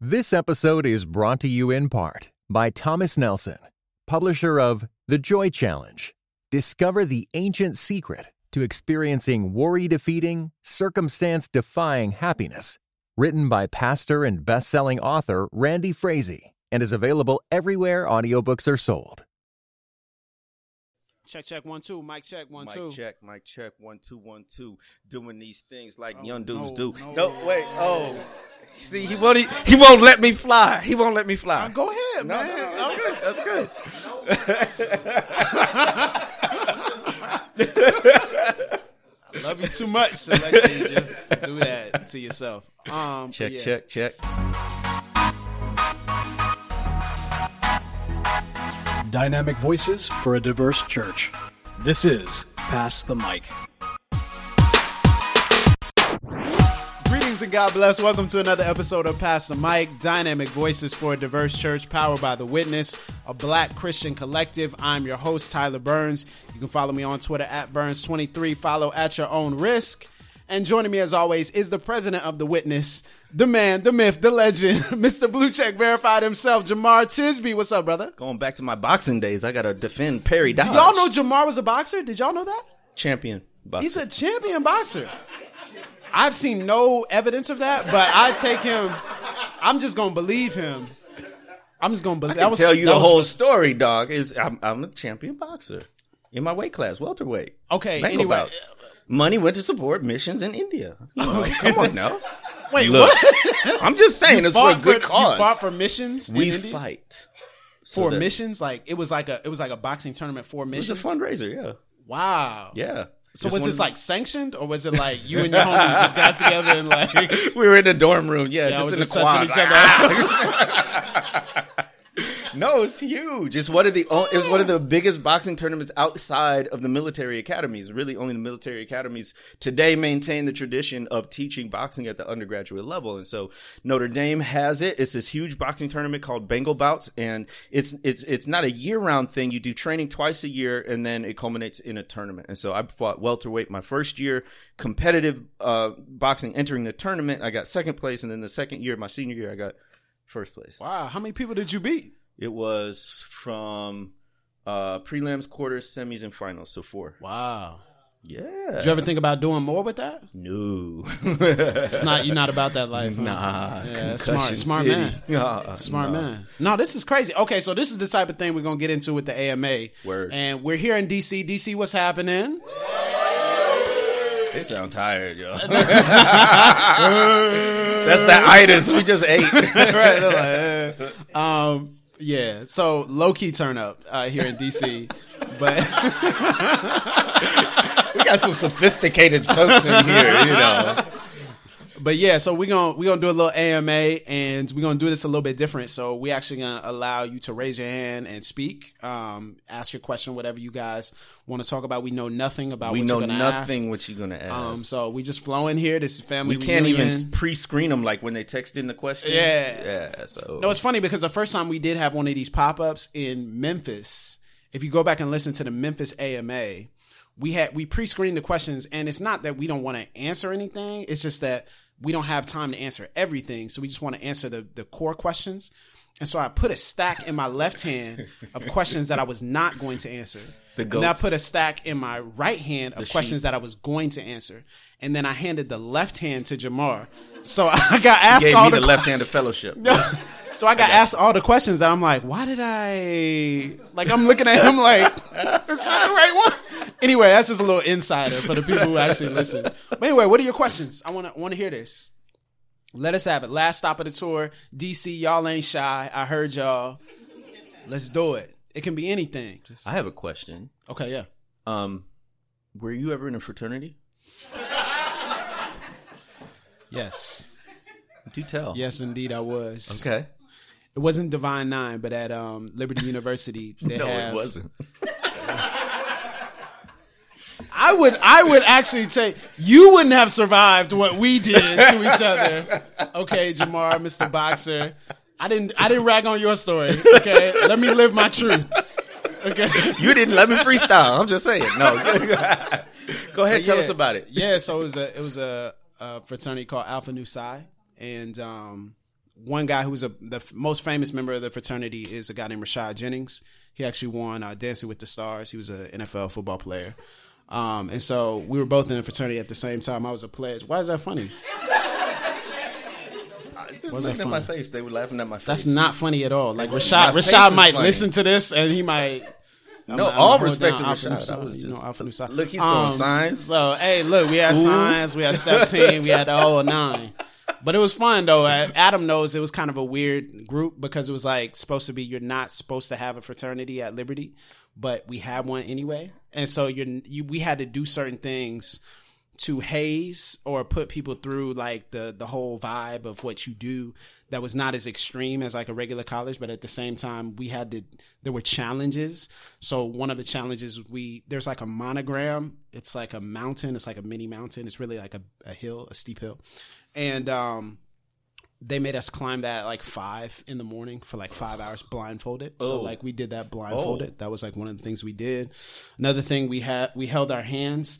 This episode is brought to you in part by Thomas Nelson, publisher of The Joy Challenge. Discover the ancient secret to experiencing worry defeating, circumstance defying happiness. Written by pastor and best selling author Randy Frazee and is available everywhere audiobooks are sold. Check, check, one, two. Mic check, one, mic two. check, mic check, one, two, one, two. Doing these things like Oh, young dudes no, do. no. No, wait. Oh, see, he won't. He won't let me fly. He won't let me fly. Uh, go ahead, No, man. no, no, that's good. That's good. I love you too much to let you just do that to yourself. Um, check, yeah. check, check. Dynamic voices for a diverse church. This is Pass the Mic. Greetings and God bless. Welcome to another episode of Pass the Mic, Dynamic Voices for a Diverse Church, powered by The Witness, a black Christian collective. I'm your host, Tyler Burns. You can follow me on Twitter at Burns23. Follow at your own risk. And joining me as always is the president of The Witness, the man, the myth, the legend, Mr. Blue Check Verified himself, Jemar Tisby. What's up, brother? Going back to my boxing days, I gotta defend Perry Dodge. Y'all know Jemar was a boxer? Did y'all know that? champion. Boxer. He's a champion boxer. I've seen no evidence of that, but I take him. I'm just gonna believe him. I'm just gonna believe. I can tell you the was- whole story, dog. Is I'm, I'm a champion boxer in my weight class, welterweight. Okay, Bengal anyway. bouts. Money went to support missions in India. You know, come on now. Wait, Look, what? I'm just saying it's for a good for- cause. You fought for missions. we in India? fight So for that- missions. Like it was like a it was like a boxing tournament for missions. It was a fundraiser, yeah, Wow. yeah. So was this like sanctioned, or was it like you and your homies just got together and like we were in the dorm room, yeah, y'all just in touching quad. each other? no, it's huge. It's one of the o- it was one of the biggest boxing tournaments outside of the military academies. Really, only the military academies today maintain the tradition of teaching boxing at the undergraduate level. And so Notre Dame has it. It's this huge boxing tournament called Bengal Bouts, and it's it's it's not a year round thing. You do training twice a year, and then it culminates in a tournament. And so I fought welterweight my first year, competitive uh, boxing entering the tournament. I got second place, and then the second year, my senior year, I got first place. wow. How many people did you beat? It was from uh prelims, quarters, semis, and finals. So four. Wow. Yeah. Did you ever think about doing more with that? No. It's not. You're not about that life. huh? Nah. Yeah, smart, smart City. man. Smart nah. man. No, this is crazy. Okay, so this is the type of thing we're gonna get into with the AMA. Word. And we're here in DC. DC, what's happening? They sound tired, yo. That's the itis we just ate. right. they're like, eh. Um. Yeah. So low key turn up uh, here in DC, but we got some sophisticated folks in here, you know. But yeah. So we're gonna we're gonna do a little AMA, and we're gonna do this a little bit different. So we actually gonna allow you to raise your hand and speak, um, ask your question, whatever you guys want to talk about. We know nothing about. We what know you're gonna nothing Ask. what you're gonna ask. Um. So we just flow in here. This is family. we can't reunion. even pre-screen them like when they text in the question. Yeah. Yeah. So No, it's funny because the first time we did have one of these pop ups in Memphis, if you go back and listen to the Memphis AMA, we had we pre screened the questions, and it's not that we don't want to answer anything. It's just that we don't have time to answer everything, so we just want to answer the the core questions. And so I put a stack in my left hand of questions that I was not going to answer. The and then I put a stack in my right hand of The questions sheep. that I was going to answer. And then I handed the left hand to Jemar. So I got asked gave all me the the left-handed questions. fellowship. So I got asked all the questions that I'm like, why did I like I'm looking at him like it's not the right one. Anyway, that's just a little insider for the people who actually listen. But anyway, what are your questions? I wanna wanna hear this. Let us have it. Last stop of the tour. DC, y'all ain't shy. I heard y'all. Let's do it. It can be anything. Just- I have a question. okay, yeah. Um, were you ever in a fraternity? Yes. Do tell. Yes, indeed I was. Okay. It wasn't Divine Nine, but at um, Liberty University, they No, have it wasn't. I would I would actually say you wouldn't have survived what we did to each other. Okay, Jamar, Mr. Boxer. I didn't I didn't rag on your story. Okay. Let me live my truth. Okay. You didn't let me freestyle. I'm just saying. No. Go ahead. Tell Yeah. us about it. Yeah, so it was a it was a, a fraternity called Alpha Nu Psi, and um, one guy who's a the most famous member of the fraternity is a guy named Rashad Jennings. He actually won uh, Dancing with the Stars. He was an NFL football player. Um, and so we were both in a fraternity at the same time. I was a pledge. Why is that funny? Was looking at my face. They were laughing at my face. That's not funny at all. Like Rashad, Rashad might funny. listen to this and he might. I'm No, I'm all hold respect to Rashad. I was you know, just- Alpha Look, he's throwing signs. So hey, look, we had signs, we had step team, we had the whole nine. But it was fun though. Uh, Adam knows it was kind of a weird group because it was like supposed to be you're not supposed to have a fraternity at Liberty, but we had one anyway, and so you're you, we had to do certain things to haze or put people through like the the whole vibe of what you do that was not as extreme as like a regular college. But at the same time we had to there were challenges. So one of the challenges we there's like a monogram. It's like a mountain. It's like a mini mountain. It's really like a, a hill a steep hill and um they made us climb that at like five in the morning for like five hours blindfolded. So Oh. like we did that blindfolded. That was like one of the things we did. Another thing we had we held our hands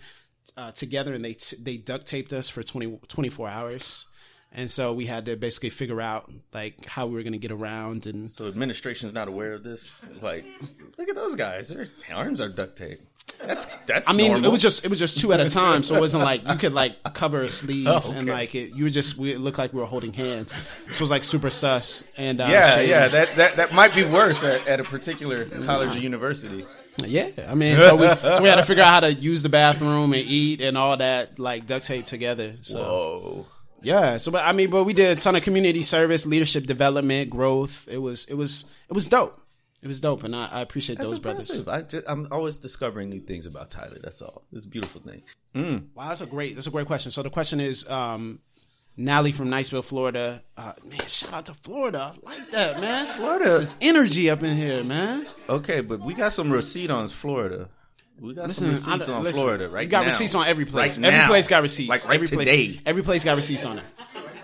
uh, together and they t- they duct taped us for 20, 24 hours. And so we had to basically figure out like how we were going to get around and So administration's not aware of this. Like, look at those guys. Their arms are duct tape. That's that's. I mean, normal. it was just it was just two at a time, so it wasn't like you could like cover a sleeve Oh, okay. and like it. You were just we, it looked like we were holding hands. This was like super sus and uh, Yeah, shady. yeah. That, that that might be worse at, at a particular college or university. Yeah, I mean, so we so we had to figure out how to use the bathroom and eat and all that like duct tape together. So Whoa. Yeah, so but I mean, but we did a ton of community service, leadership development, growth. It was it was it was dope. It was dope, and I, I appreciate That's those brothers. impressive. I just, I'm always discovering new things about Tyler. That's all. It's a beautiful thing. Wow, that's a great that's a great question. So the question is, um, Nally from Niceville, Florida. Uh, man, shout out to Florida. I like that, man. Florida. This is energy up in here, man. Okay, but we got some receipt on Florida. We got Listen, some receipts on listen, Florida right You got now. receipts on every place. Right every now. place got receipts. Like right every today. Place, every place got receipts on it.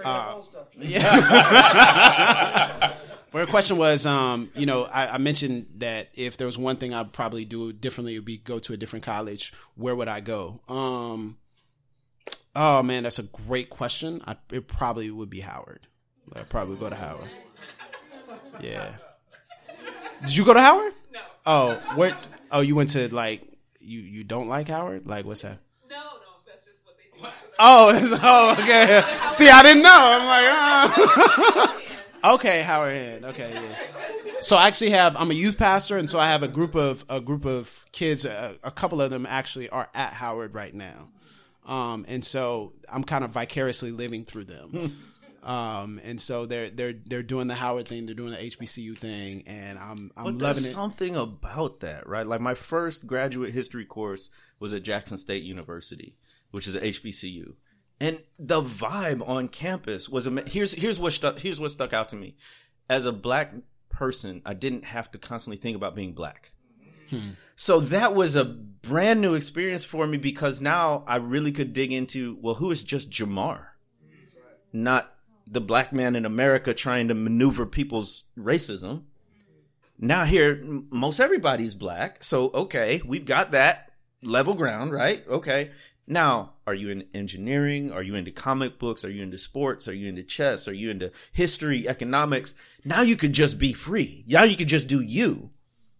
Uh, yeah. Well, the question was, um, you know, I, I mentioned that if there was one thing I'd probably do differently, it would be go to a different college. Where would I go? Um, oh man, that's a great question. I, it probably would be Howard. I'd probably go to Howard. Yeah. Did you go to Howard? No. Oh, what? Oh, you went to like you you don't like Howard? Like what's that? No, no, that's just what they do. Oh, oh, okay. See, I didn't know. I'm like, ah. okay, Howard Hand. Okay, yeah. So I actually have. I'm a youth pastor, and so I have a group of a group of kids. A, a couple of them actually are at Howard right now, um, and so I'm kind of vicariously living through them. Um, and so they're they're they're doing the Howard thing, they're doing the HBCU thing, and I'm I'm But loving there's it. something about that, right? Like my first graduate history course was at Jackson State University, which is a HBCU, and the vibe on campus was. Ama- here's here's what stuck. Here's what stuck out to me. As a black person, I didn't have to constantly think about being black. So that was a brand new experience for me because now I really could dig into well, who is just Jemar, not the black man in America trying to maneuver people's racism. Now here most everybody's black. So okay we've got that level ground right? Okay. Now are you in engineering? Are you into comic books? Are you into sports? Are you into chess? Are you into history economics? Now you could just be free. Now you could just do you.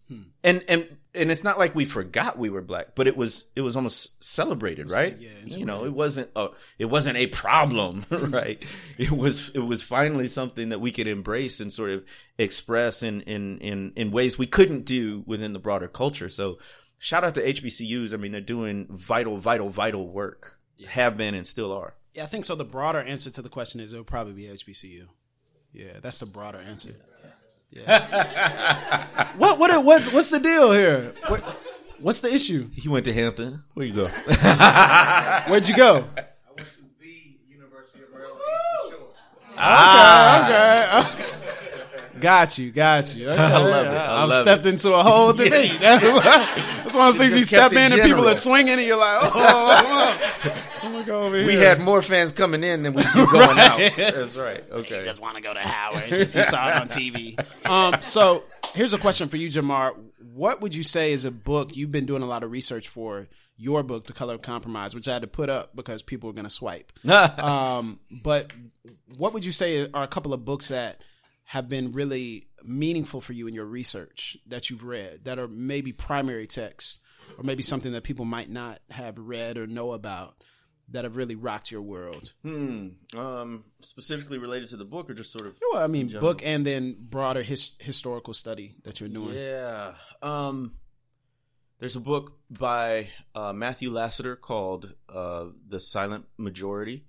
Hmm. And and and it's not like we forgot we were black but it was it was almost celebrated right yeah, it's you know it wasn't a it wasn't a problem right it was it was finally something that we could embrace and sort of express in in in in ways we couldn't do within the broader culture so shout out to hbcus i mean they're doing vital vital vital work Yeah. have been and still are Yeah, I think so. The broader answer to the question is it would probably be HBCU. Yeah, that's the broader answer. Yeah. What what what's what's the deal here? What, what's the issue? he went to hampton where you go Where'd you go? I went to the University of Maryland Eastern Shore. Ah. Okay, okay. Got you, got you. Okay. I love it. I I've love stepped into a whole debate. That's one of those things you step in it and people are swinging and you're like, oh, I'm gonna go over here. we had more fans coming in than we were going out that's right okay just want to go to Howard. Just he saw it on TV. Um, so here's a question for you, Jemar. what would you say is a book you've been doing a lot of research for your book, The Color of Compromise, which I had to put up because people were going to swipe. um, but what would you say are a couple of books that have been really meaningful for you in your research that you've read that are maybe primary texts or maybe something that people might not have read or know about that have really rocked your world? Hmm. Um, specifically related to the book, or just sort of. Well, I mean, book and then broader his, historical study that you're doing. Yeah. Um, there's a book by uh, Matthew Lassiter called uh, "The Silent Majority,"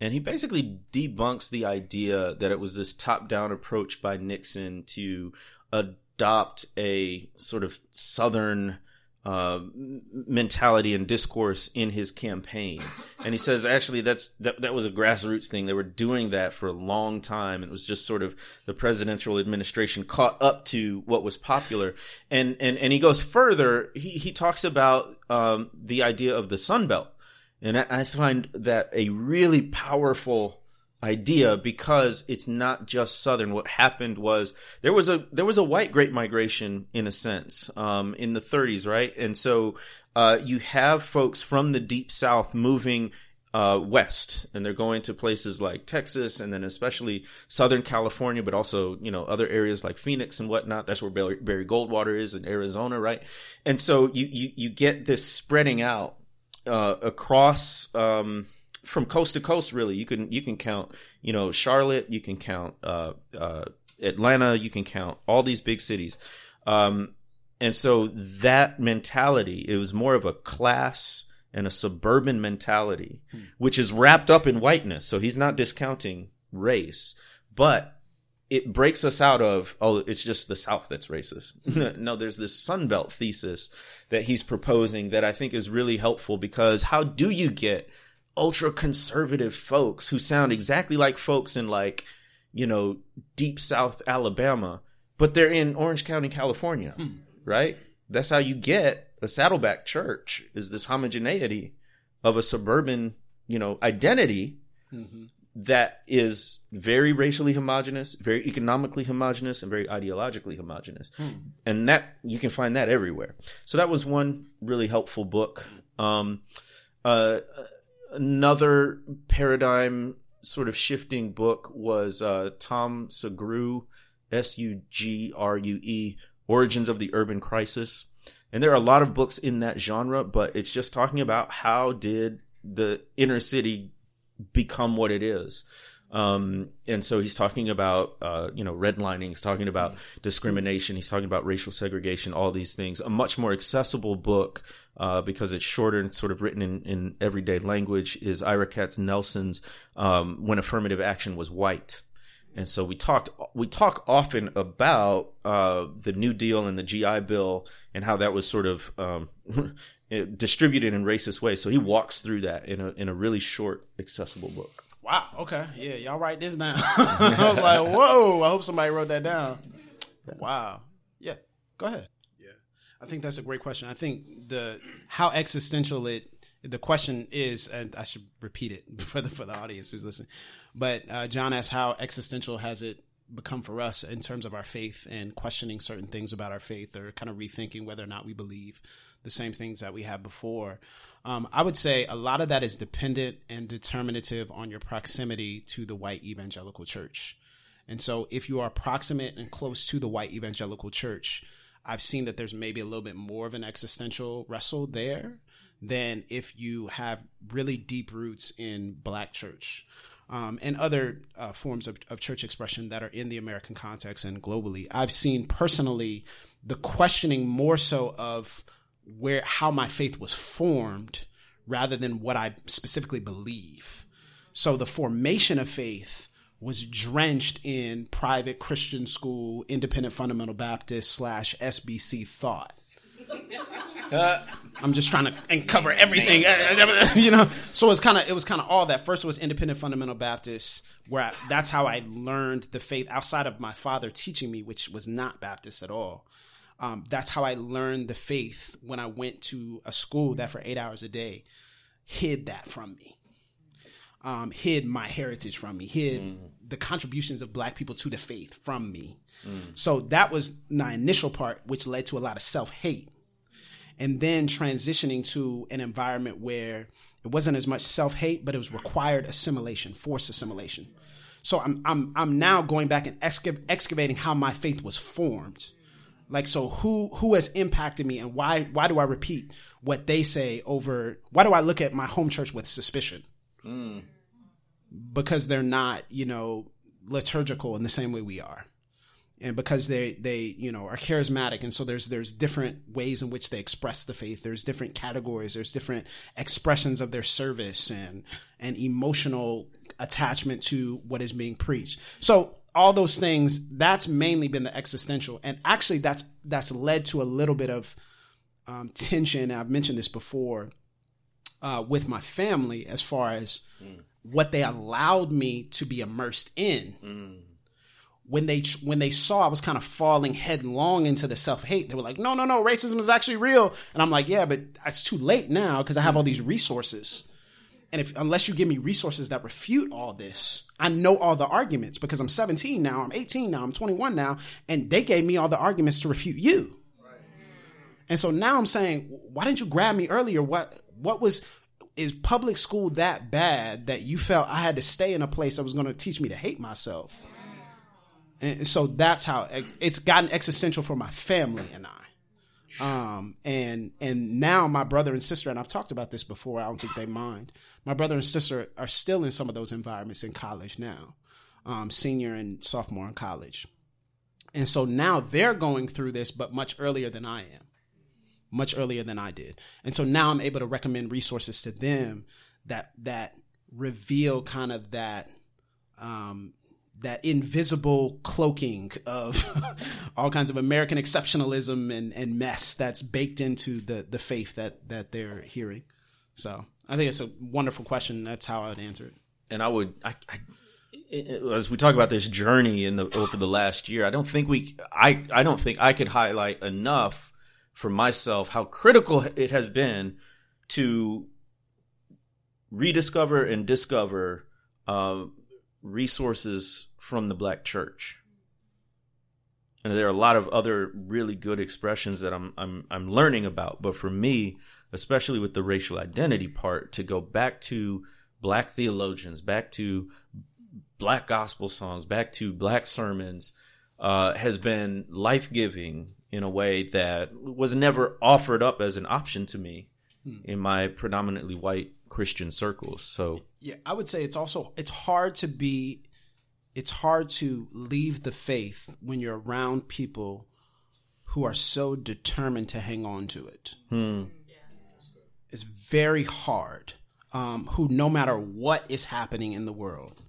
and he basically debunks the idea that it was this top-down approach by Nixon to adopt a sort of Southern uh, mentality and discourse in his campaign. And he says actually that's that, that was a grassroots thing. They were doing that for a long time. It was just sort of the presidential administration caught up to what was popular. And and and he goes further. He he talks about um, the idea of the Sun Belt. And I, I find that a really powerful idea because it's not just southern. What happened was there was a there was a white great migration in a sense um, in the 30s right? And so uh, you have folks from the deep south moving uh, west and they're going to places like texas and then especially southern california but also you know other areas like phoenix and whatnot. That's where barry, barry goldwater is in arizona right? And so you you, you get this spreading out uh, across um, from coast to coast really you can you can count you know charlotte you can count uh, uh, atlanta you can count all these big cities. Um, and so that mentality it was more of a class and a suburban mentality hmm. which is wrapped up in whiteness. So he's not discounting race but it breaks us out of oh it's just the south that's racist. No there's this sunbelt thesis that he's proposing that i think is really helpful because how do you get ultra conservative folks who sound exactly like folks in like, you know, deep South Alabama, but they're in Orange County, California, hmm. right? That's how you get a Saddleback church is this homogeneity of a suburban, you know, identity mm-hmm. that is very racially homogenous, very economically homogenous, and very ideologically homogenous. Hmm. And that you can find that everywhere. So that was one really helpful book. Um, uh, another paradigm sort of shifting book was uh, Tom Sugrue, S U G R U E, Origins of the Urban Crisis. And there are a lot of books in that genre, but it's just talking about how did the inner city become what it is. Um, and so he's talking about, uh, you know, redlining, he's talking about discrimination, he's talking about racial segregation, all these things. A much more accessible book, uh, because it's shorter and sort of written in, in everyday language is Ira Katznelson's, um, When Affirmative Action Was White. And so we talked, we talk often about, uh, the New Deal and the GI Bill and how that was sort of, um, distributed in racist ways. So he walks through that in a, in a really short, accessible book. Wow. Okay. Yeah. Y'all write this down. I was like, whoa. I hope somebody wrote that down. Wow. Yeah. Go ahead. I think that's a great question. I think the how existential it the question is, and I should repeat it for the for the audience who's listening. But uh, John asked, how existential has it become for us in terms of our faith and questioning certain things about our faith, or kind of rethinking whether or not we believe the same things that we had before. Um, I would say a lot of that is dependent and determinative on your proximity to the white evangelical church. And so, if you are proximate and close to the white evangelical church, I've seen that there's maybe a little bit more of an existential wrestle there than if you have really deep roots in black church. Um, and other uh, forms of, of church expression that are in the American context and globally. I've seen personally the questioning more so of where how my faith was formed rather than what I specifically believe. So the formation of faith was drenched in private Christian school, independent fundamental Baptist slash SBC thought. Uh, I'm just trying to cover everything, you know. So it's kind of it was kind of all that. First, it was independent fundamental Baptist, where I, that's how I learned the faith outside of my father teaching me, which was not Baptist at all um, that's how I learned the faith when I went to a school that for eight hours a day hid that from me. Um, hid my heritage from me, hid mm. the contributions of black people to the faith from me. Mm. So that was my initial part, which led to a lot of self hate. And then transitioning to an environment where it wasn't as much self hate, but it was required assimilation, forced assimilation. So I'm I'm I'm now going back and excav- excavating how my faith was formed. Like so who who has impacted me and why why do I repeat what they say over why do I look at my home church with suspicion? Mm. Because they're not, you know, liturgical in the same way we are. And because they they, you know, are charismatic and so there's there's different ways in which they express the faith. There's different categories, there's different expressions of their service and and emotional attachment to what is being preached. So all those things, that's mainly been the existential. And actually that's that's led to a little bit of um, tension. I've mentioned this before uh, with my family as far as what they allowed me to be immersed in. When they when they saw I was kind of falling headlong into the self hate, they were like, "No, no, no, racism is actually real." And I'm like, "Yeah, but it's too late now because I have all these resources." And if unless you give me resources that refute all this, I know all the arguments because I'm 17 now, I'm 18 now, I'm 21 now, and they gave me all the arguments to refute you. And so now I'm saying, why didn't you grab me earlier? What what was is public school that bad that you felt I had to stay in a place that was going to teach me to hate myself? And so that's how it's gotten existential for my family and I. Um, and and now my brother and sister, and I've talked about this before. I don't think they mind. My brother and sister are still in some of those environments in college now, um, senior and sophomore in college, and so now they're going through this, but much earlier than I am much earlier than I did. And so now I'm able to recommend resources to them that that reveal kind of that um that invisible cloaking of all kinds of American exceptionalism and, and mess that's baked into the the faith that that they're hearing. So I think it's a wonderful question. That's how I would answer it. and I would, I, I, as we talk about this journey in the over the last year, I don't think we, I, I don't think I could highlight enough for myself how critical it has been to rediscover and discover uh, resources from the Black Church. And there are a lot of other really good expressions that I'm I'm I'm learning about, but for me, especially with the racial identity part, to go back to black theologians, back to black gospel songs, back to black sermons, uh, has been life giving in a way that was never offered up as an option to me in my predominantly white Christian circles. So Yeah, I would say it's also it's hard to be it's hard to leave the faith when you're around people who are so determined to hang on to it. It's very hard. Um, who no matter what is happening in the world,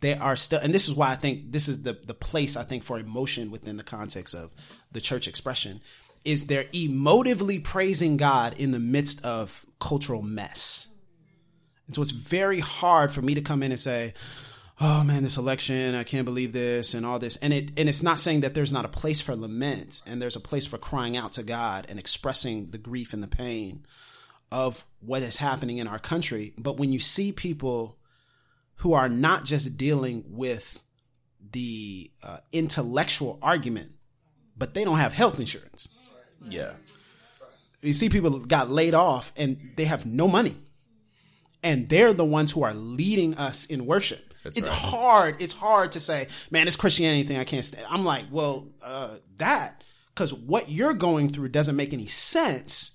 they are still and this is why I think this is the the place I think for emotion within the context of the church expression is they're emotively praising God in the midst of cultural mess. And so it's very hard for me to come in and say, "Oh man, this election, I can't believe this and all this." And it and it's not saying that there's not a place for lament and there's a place for crying out to God and expressing the grief and the pain of what is happening in our country, but when you see people who are not just dealing with the uh, intellectual argument, but they don't have health insurance. yeah, You see people got laid off and they have no money. And they're the ones who are leading us in worship. it's right. hard. It's hard to say, man, it's Christianity thing I can't stand. I'm like, well, uh, that, because what you're going through doesn't make any sense.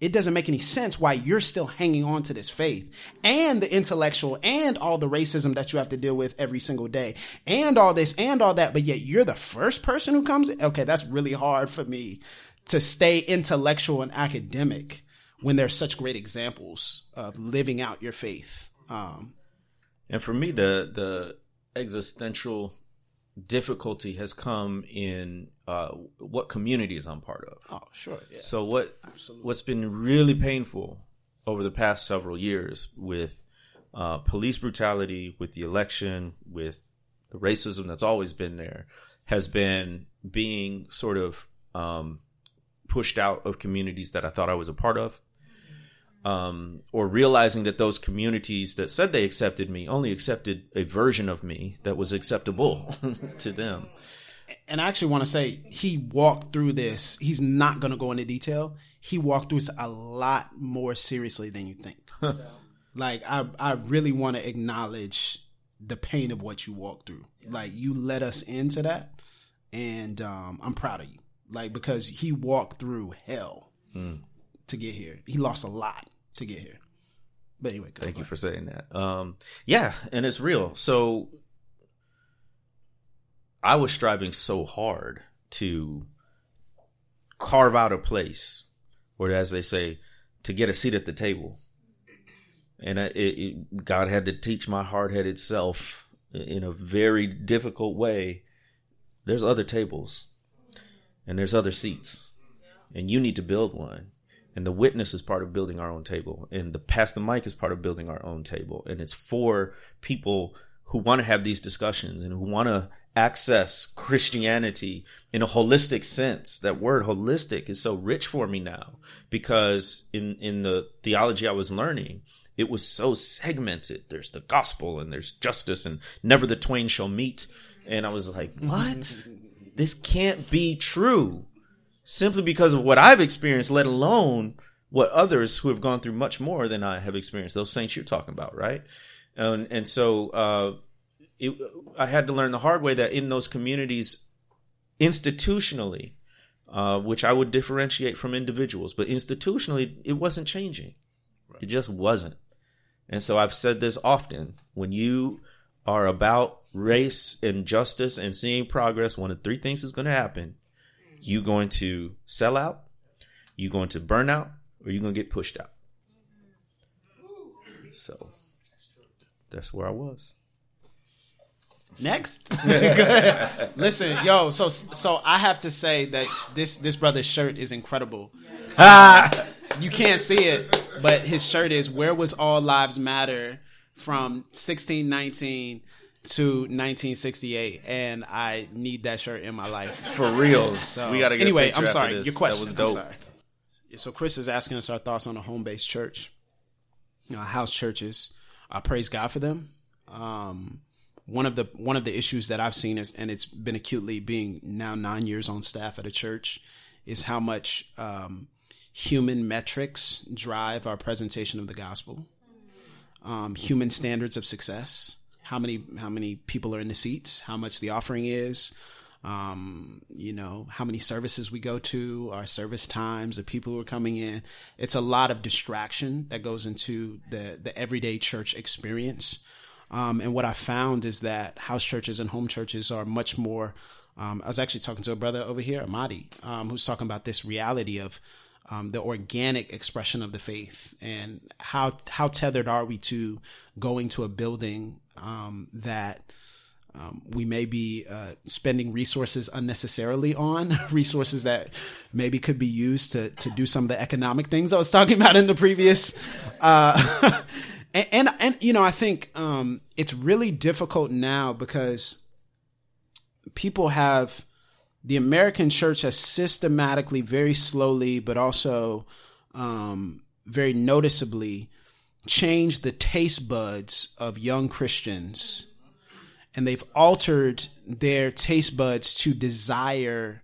It doesn't make any sense why you're still hanging on to this faith and the intellectual and all the racism that you have to deal with every single day and all this and all that. But yet you're the first person who comes. Okay, that's really hard for me to stay intellectual and academic when there's such great examples of living out your faith. Um, And for me, the the existential difficulty has come in uh, what communities I'm part of. oh, sure. Yeah. So what Absolutely. what's been really painful over the past several years with uh, police brutality, with the election, with the racism that's always been there, has been being sort of um, pushed out of communities that I thought I was a part of. Um, or realizing that those communities that said they accepted me only accepted a version of me that was acceptable to them. and I actually want to say he walked through this. He's not going to go into detail. He walked through this a lot more seriously than you think. like I, I really want to acknowledge the pain of what you walked through. Like you let us into that, and um, I'm proud of you. Like because he walked through hell to get here. He lost a lot to get here. But anyway, Thank go you for saying that. Um, yeah, and it's real. So I was striving so hard to carve out a place, or as they say, to get a seat at the table. And I- it, it, God had to teach my hard headed self in a very difficult way. There's other tables, and there's other seats, and you need to build one and the witness is part of building our own table. And the pass the mic is part of building our own table. And it's for people who want to have these discussions and who want to access christianity in a holistic sense. That word holistic is so rich for me now because in in the theology i was learning it was so segmented. There's the gospel and there's justice and never the twain shall meet. And i was like what? This can't be true simply because of what I've experienced, let alone what others who have gone through much more than I have experienced. Those saints you're talking about, right? And and so uh, it, I had to learn the hard way that in those communities, institutionally, uh, which I would differentiate from individuals, but institutionally, it wasn't changing. It just wasn't. And so I've said this often: when you are about race and justice and seeing progress, one of three things is going to happen you going to sell out, you going to burn out, or you going to get pushed out. So that's where I was. Next, listen, yo. So, so I have to say that this this brother's shirt is incredible. Ah. you can't see it, but his shirt is "Where was all lives matter" from 1619 to 1968, and I need that shirt in my life. For reals. So, we got to get anyway. I'm sorry. Your question. That was dope. I'm sorry. So Chris is asking us our thoughts on a home based church, you know, house churches. I praise God for them. Um, one of the one of the issues that I've seen is, and it's been acutely being now nine years on staff at a church, is how much um, human metrics drive our presentation of the gospel. Um, human standards of success. How many how many people are in the seats? How much the offering is? um, you know, how many services we go to, our service times, the people who are coming in. It's a lot of distraction that goes into the, the everyday church experience. Um, and what I found is that house churches and home churches are much more. Um, I was actually talking to a brother over here, Amadi, um, who's talking about this reality of um, the organic expression of the faith and how how tethered are we to going to a building um, that um, we may be uh, spending resources unnecessarily on resources that maybe could be used to to do some of the economic things I was talking about in the previous. Uh, and, and and you know I think um, it's really difficult now because people have the American church has systematically, very slowly, but also um, very noticeably changed the taste buds of young Christians and they've altered their taste buds to desire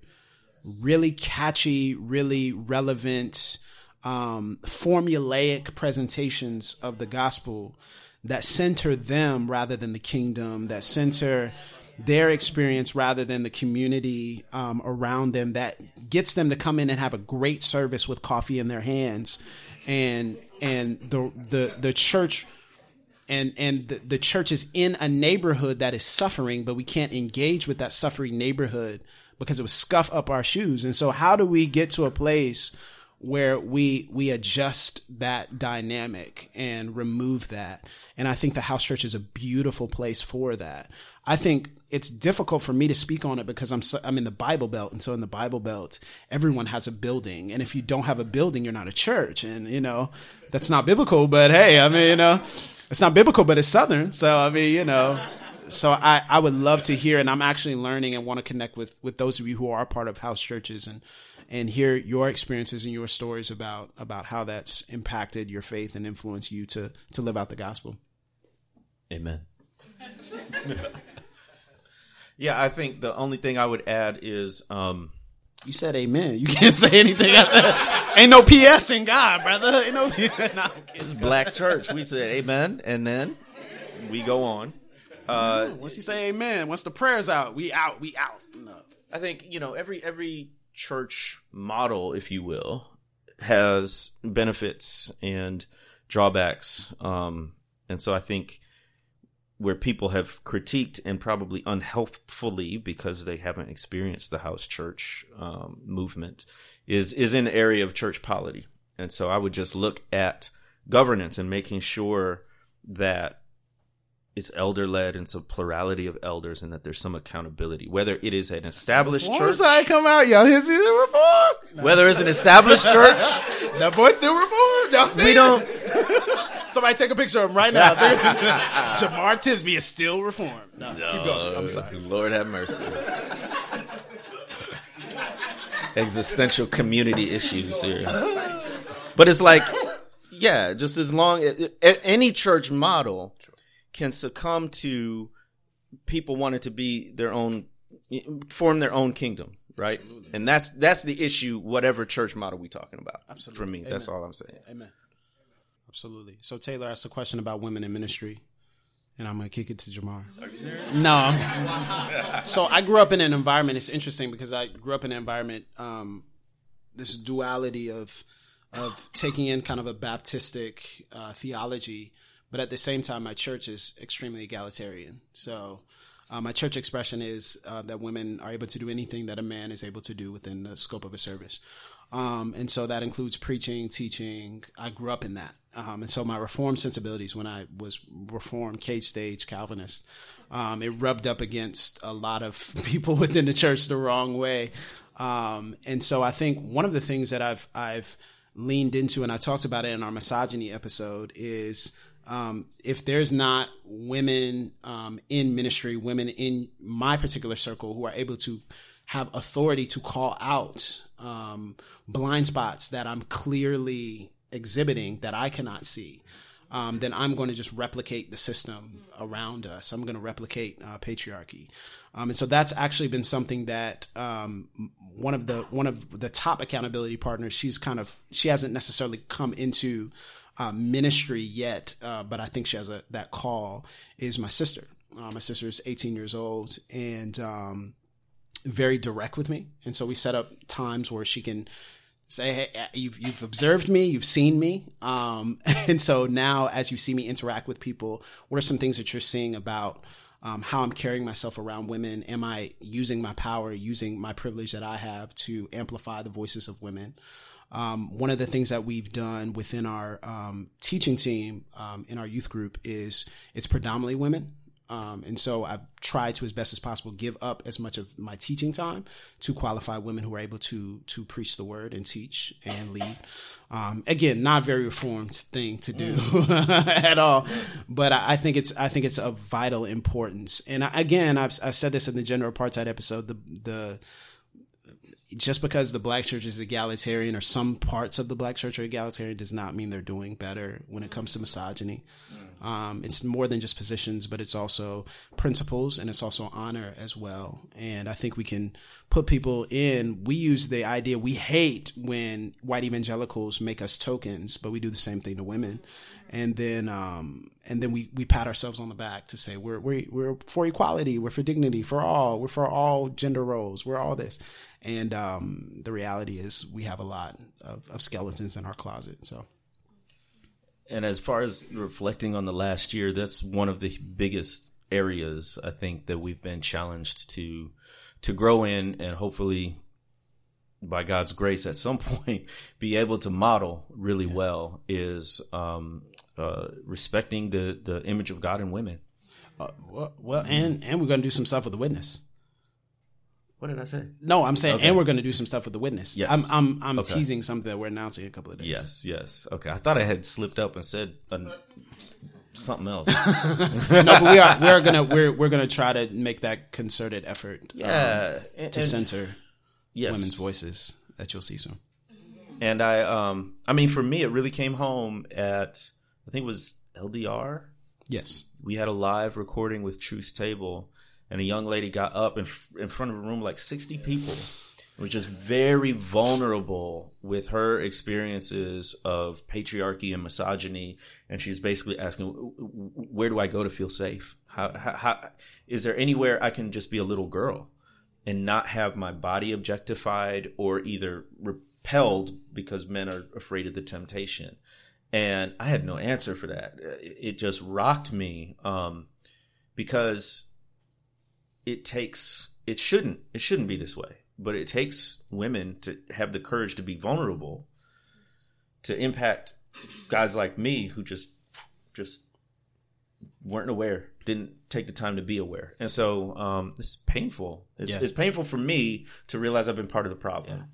really catchy, really relevant, um, formulaic presentations of the gospel that center them rather than the kingdom, that center their experience rather than the community um, around them, that gets them to come in and have a great service with coffee in their hands, and and the the the church and and the, the church is in a neighborhood that is suffering but we can't engage with that suffering neighborhood because it would scuff up our shoes. And so how do we get to a place where we we adjust that dynamic and remove that. And i think the house church is a beautiful place for that. I think it's difficult for me to speak on it because i'm so, i'm in the bible belt. And so in the bible belt everyone has a building. And if you don't have a building you're not a church. And you know that's not biblical but hey i mean you know it's not biblical, but it's Southern. So I mean, you know, so I, I would love to hear, and I'm actually learning and want to connect with with those of you who are part of house churches and and hear your experiences and your stories about about how that's impacted your faith and influenced you to to live out the gospel. Amen. yeah, I think the only thing I would add is um, You said amen. You can't say anything after that. Ain't no PS in God, brother. Ain't no. Nah, kidding. it's black church. We said amen, and then we go on. Uh, Once you say amen, once the prayer's out, we out. We out. No. I think you know every every church model, if you will, has benefits and drawbacks, um, and so I think where people have critiqued and probably unhelpfully because they haven't experienced the house church um, movement is is in the area of church polity, and so I would just look at governance and making sure that it's elder led and it's a plurality of elders and that there's some accountability whether it is an established Reform church side come out, y'all. Here's the reform. whether it's an established church That boy still reformed. Y'all see we don't Somebody take a picture of him right now. Jemar Tisby is still reformed. No, keep going. I'm sorry. lord have mercy existential community issues here but it's like yeah just as long as any church model can succumb to people wanting to be their own form their own kingdom right and that's that's the issue whatever church model we talking about Absolutely. for me that's all i'm saying Amen. Absolutely. So Taylor asked a question about women in ministry, and I'm gonna kick it to Jemar. No. I'm- so I grew up in an environment. It's interesting because I grew up in an environment. Um, this duality of of taking in kind of a Baptistic uh, theology, but at the same time, my church is extremely egalitarian. So. Uh, my church expression is uh, that women are able to do anything that a man is able to do within the scope of a service. Um, and so that includes preaching, teaching. I grew up in that. Um, and so my reform sensibilities when I was reformed, cage stage, Calvinist, um, it rubbed up against a lot of people within the church the wrong way. Um, and so I think one of the things that I've, I've leaned into, and I talked about it in our misogyny episode, is um, if there's not women um, in ministry, women in my particular circle who are able to have authority to call out um, blind spots that I'm clearly exhibiting that I cannot see, um, then I'm going to just replicate the system around us. I'm going to replicate uh, patriarchy, um, and so that's actually been something that um, one of the one of the top accountability partners. She's kind of she hasn't necessarily come into uh, ministry yet, uh, but I think she has a that call. Is my sister. Uh, my sister is 18 years old, and um, very direct with me. And so we set up times where she can say, Hey, you've, you've observed me, you've seen me. Um, and so now as you see me interact with people, what are some things that you're seeing about um, how I'm carrying myself around women? Am I using my power, using my privilege that I have to amplify the voices of women? Um, one of the things that we've done within our um, teaching team um, in our youth group is it's predominantly women. Um, and so I've tried to, as best as possible, give up as much of my teaching time to qualify women who are able to to preach the word and teach and lead. Um, again, not very reformed thing to do at all, but I, I think it's I think it's of vital importance. And I, again, I've I said this in the gender apartheid episode. The the just because the black church is egalitarian or some parts of the black church are egalitarian does not mean they're doing better when it comes to misogyny. Um, it's more than just positions, but it's also principles and it's also honor as well. And I think we can put people in. We use the idea we hate when white evangelicals make us tokens, but we do the same thing to women. And then, um, and then we, we pat ourselves on the back to say we're, we're, we're for equality, we're for dignity, for all, we're for all gender roles, we're all this. And um, the reality is we have a lot of, of skeletons in our closet. So. And as far as reflecting on the last year, that's one of the biggest areas I think that we've been challenged to to grow in and hopefully by God's grace at some point be able to model really well is um, uh, respecting the the image of God in women. Uh, well, well, and and we're going to do some stuff with the witness. What did I say? No, I'm saying, Okay. and we're going to do some stuff with the witness. Yes. I'm I'm I'm Okay. teasing something that we're announcing in a couple of days. Yes, yes. Okay, I thought I had slipped up and said. Something else. no, but we are we are gonna we're we're gonna try to make that concerted effort. um, yeah, and- to and- center yes. women's voices that you'll see soon. And I, um, I mean, for me, it really came home at I think it was LDR. Yes. We had a live recording with Truth's Table, and a young lady got up in in front of a room like sixty people, and was just very vulnerable with her experiences of patriarchy and misogyny, and she's basically asking, "Where do I go to feel safe? How, how, is there anywhere I can just be a little girl?" and not have my body objectified or either repelled because men are afraid of the temptation. And I had no answer for that. It just rocked me um, because it takes it shouldn't it shouldn't be this way, but it takes women to have the courage to be vulnerable to impact guys like me who just just weren't aware, didn't take the time to be aware. And so um, it's painful. It's, Yeah. it's painful for me to realize I've been part of the problem.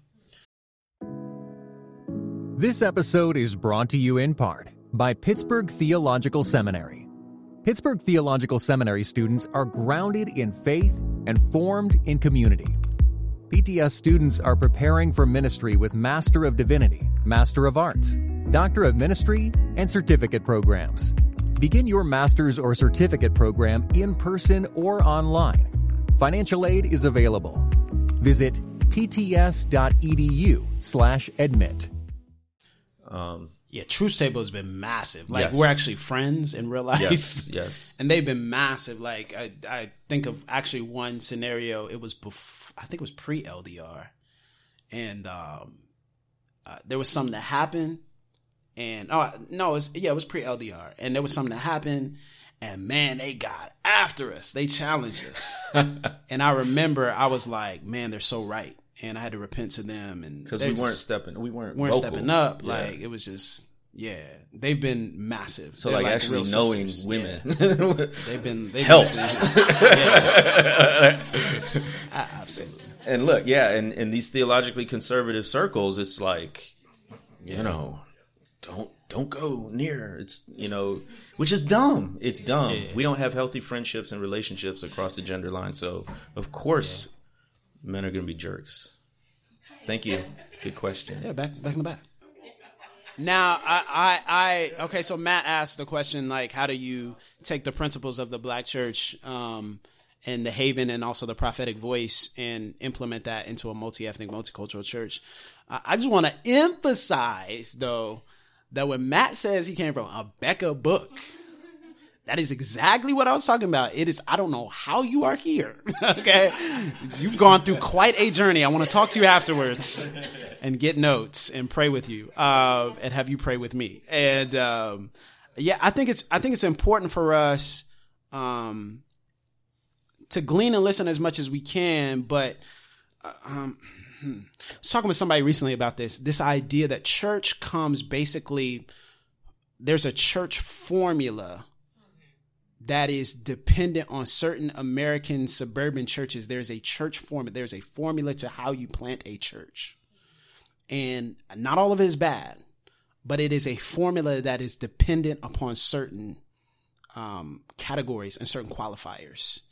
This episode is brought to you in part by Pittsburgh Theological Seminary. Pittsburgh Theological Seminary students are grounded in faith and formed in community. PTS students are preparing for ministry with Master of Divinity, Master of Arts, Doctor of Ministry, and certificate programs. Begin your master's or certificate program in person or online. Financial aid is available. Visit pts.edu/admit. Um, Yeah, Truth Table has been massive. Like Yes. we're actually friends in real life. yes, yes. and they've been massive. Like I, I think of actually one scenario. It was bef- I think it was pre LDR, and um, uh, there was something that happened, and oh no, it was, yeah, it was pre LDR, and there was something that happened, and man, they got after us. They challenged us, and I remember I was like, man, they're so right, and I had to repent to them, and Because we weren't just stepping, we weren't weren't vocal. stepping up. Yeah. Like it was just. Yeah, they've been massive. so They're like, actually real knowing sisters. women Yeah. They've been they've helps. been- yeah. Absolutely. and look, yeah, in, in these theologically conservative circles, it's like, you know, don't don't go near. It's you know, which is dumb. It's dumb. We don't have healthy friendships and relationships across the gender line, so of course, men are going to be jerks. Thank you. Good question. Yeah, back back in the back. Now, I, I, I, okay. So Matt asked the question like, how do you take the principles of the Black Church um, and the Haven, and also the prophetic voice, and implement that into a multi-ethnic, multicultural church? I, I just want to emphasize, though, that when Matt says he came from a Becca book, that is exactly what I was talking about. It is, I don't know how you are here. okay. You've gone through quite a journey. I want to talk to you afterwards and get notes and pray with you, uh, and have you pray with me. And, um, yeah, I think it's, I think it's important for us, um, to glean and listen as much as we can, but, uh, um, hmm. I was talking with somebody recently about this, this idea that church comes basically, there's a church formula that is dependent on certain American suburban churches. There's a church formula. There's a formula to how you plant a church. And not all of it is bad, but it is a formula that is dependent upon certain um, categories and certain qualifiers.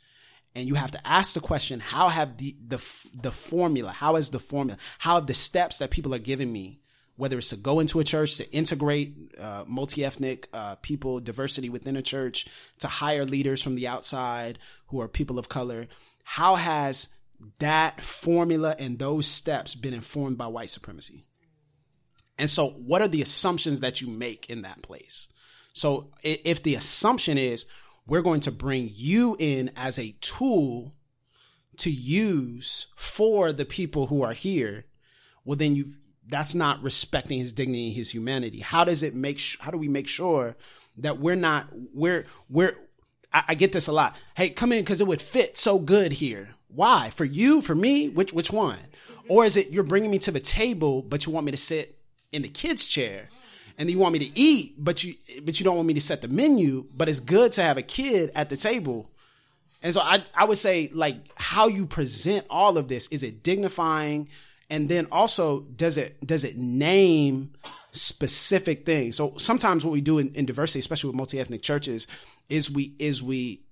And you have to ask the question: How have the the the formula? How is the formula? How have the steps that people are giving me whether it's to go into a church to integrate uh, multi-ethnic uh, people diversity within a church to hire leaders from the outside who are people of color how has that formula and those steps been informed by white supremacy? And so what are the assumptions that you make in that place? So if the assumption is we're going to bring you in as a tool to use for the people who are here well then you that's not respecting his dignity and his humanity. How does it make sh- how do we make sure that we're not we're we're I, I get this a lot. Hey come in because it would fit so good here. Why? For you? For me? Which which one? Or is it you're bringing me to the table but you want me to sit in the kids chair? And you want me to eat but you but you don't want me to set the menu but it's good to have a kid at the table. And so I, I would say like how you present all of this is it dignifying and then also does it does it name specific things. So sometimes what we do in, in diversity, especially with multi-ethnic churches, is we is we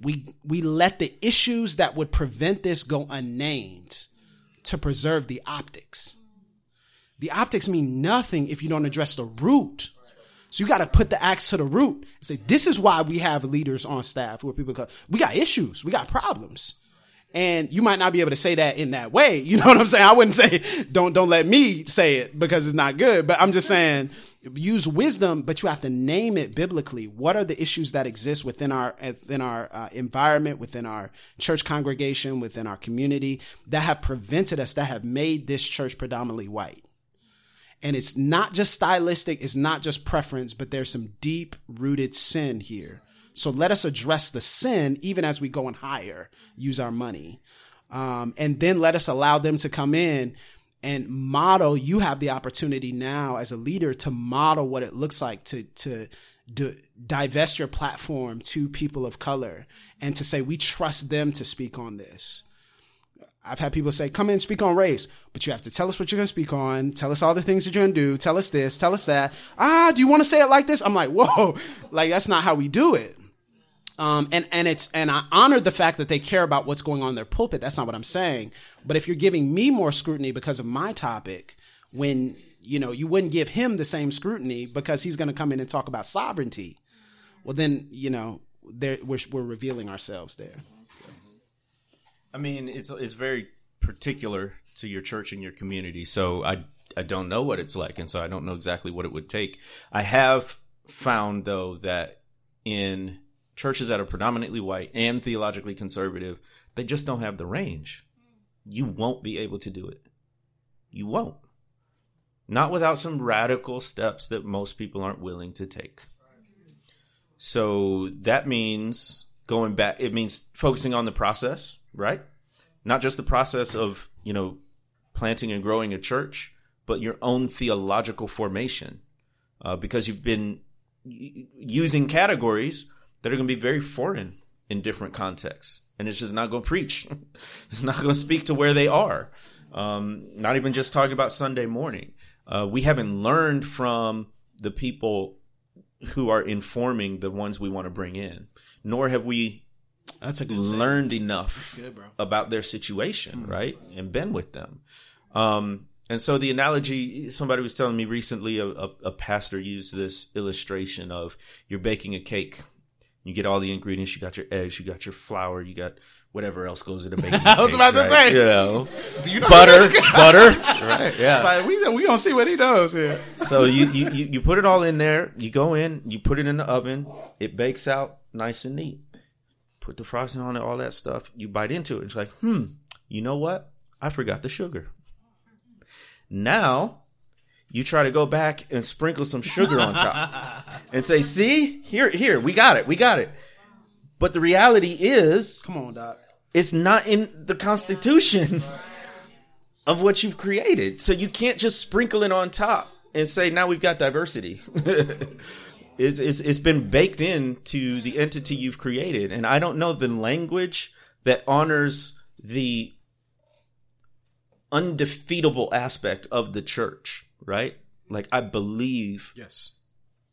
we we let the issues that would prevent this go unnamed to preserve the optics. The optics mean nothing if you don't address the root. So you got to put the axe to the root and say, this is why we have leaders on staff where people go, we got issues, we got problems. And you might not be able to say that in that way. You know what I'm saying? I wouldn't say, don't, don't let me say it because it's not good. But I'm just saying, use wisdom, but you have to name it biblically. What are the issues that exist within our, within our uh, environment, within our church congregation, within our community that have prevented us, that have made this church predominantly white? And it's not just stylistic, it's not just preference, but there's some deep rooted sin here. So let us address the sin even as we go and hire, use our money. Um, and then let us allow them to come in and model. You have the opportunity now as a leader to model what it looks like to, to, divest your platform to people of color and to say, we trust them to speak on this. I've had people say, come in, speak on race, but you have to tell us what you're going to speak on. Tell us all the things that you're going to do. Tell us this, tell us that. Ah, do you want to say it like this? I'm like, whoa, like that's not how we do it. Um, and, and it's, and I honor the fact that they care about what's going on in their pulpit. That's not what I'm saying. But if you're giving me more scrutiny because of my topic, when, you know, you wouldn't give him the same scrutiny because he's going to come in and talk about sovereignty. Well, then, you know, there, we're, we're revealing ourselves there. I mean, it's it's very particular to your church and your community. So I I don't know what it's like, and so I don't know exactly what it would take. I have found though that in churches that are predominantly white and theologically conservative, they just don't have the range. You won't be able to do it. You won't. Not without some radical steps that most people aren't willing to take. So that means going back, it means focusing on the process, right? Not just the process of, you know, planting and growing a church, but your own theological formation. Uh, because you've been using categories that are going to be very foreign in different contexts. And it's just not going to preach. it's not going to speak to where they are. Um, not even just talking about Sunday morning. Uh, we haven't learned from the people who are informing the ones we want to bring in, nor have we That's a good learned enough good, bro. about their situation, right? And been with them. Um, and so the analogy, somebody was telling me recently, a, a, a pastor used this illustration of you're baking a cake. You get all the ingredients. You got your eggs. You got your flour. You got whatever else goes into a baking. I was cake, about to right? say. you know, Do you know butter, butter, right? Yeah. Like, we we gonna see what he knows here. So you, you you you put it all in there. You go in. You put it in the oven. It bakes out nice and neat. Put the frosting on it, all that stuff. You bite into it. It's like, hmm. You know what? I forgot the sugar. Now, you try to go back and sprinkle some sugar on top and say, "See, here, here, we got it, we got it." But the reality is, Come on, doc. it's not in the constitution of what you've created. So you can't just sprinkle it on top and say now we've got diversity. it's, it's it's been baked into the entity you've created, and I don't know the language that honors the undefeatable aspect of the church, right? Like I believe Yes,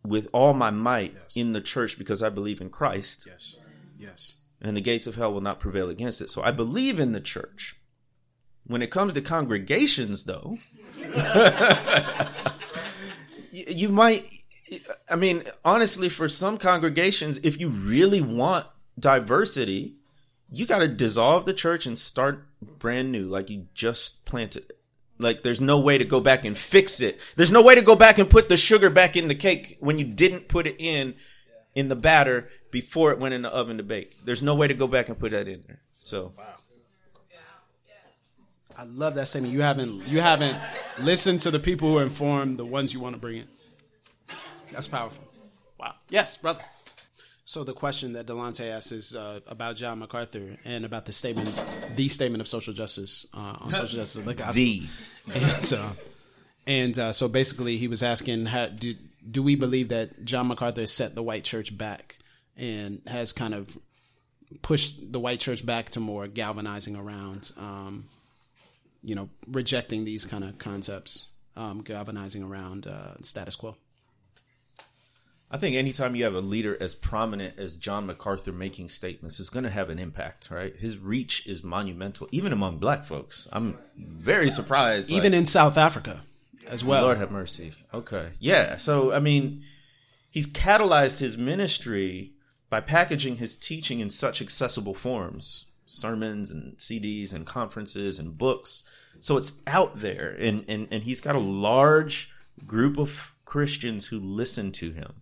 with all my might Yes. in the church because I believe in Christ yes, yes. and the gates of hell will not prevail against it. So I believe in the church. When it comes to congregations, though, you, you might, I mean, honestly, for some congregations, if you really want diversity, you got to dissolve the church and start brand new, like you just planted it. Like there's no way to go back and fix it. There's no way to go back and put the sugar back in the cake when you didn't put it in in the batter before it went in the oven to bake. There's no way to go back and put that in there. So wow. I love that statement. You haven't you haven't listened to the people who inform the ones you want to bring in. That's powerful. Wow. Yes, brother. So the question that Delonte asked is uh, about John MacArthur and about the statement, the statement of social justice uh, on social justice of the gospel. the And so, and uh, so basically, he was asking, how, do do we believe that John MacArthur set the white church back and has kind of pushed the white church back to more galvanizing around, um, you know, rejecting these kind of concepts? um, galvanizing around uh, status quo. I think anytime you have a leader as prominent as John MacArthur making statements is going to have an impact, right? His reach is monumental, even among black folks. I'm very surprised. Even like, in South Africa as well. Lord have mercy. Okay. Yeah. So, I mean, he's catalyzed his ministry by packaging his teaching in such accessible forms sermons and CDs and conferences and books. So it's out there. And, and, and he's got a large group of Christians who listen to him.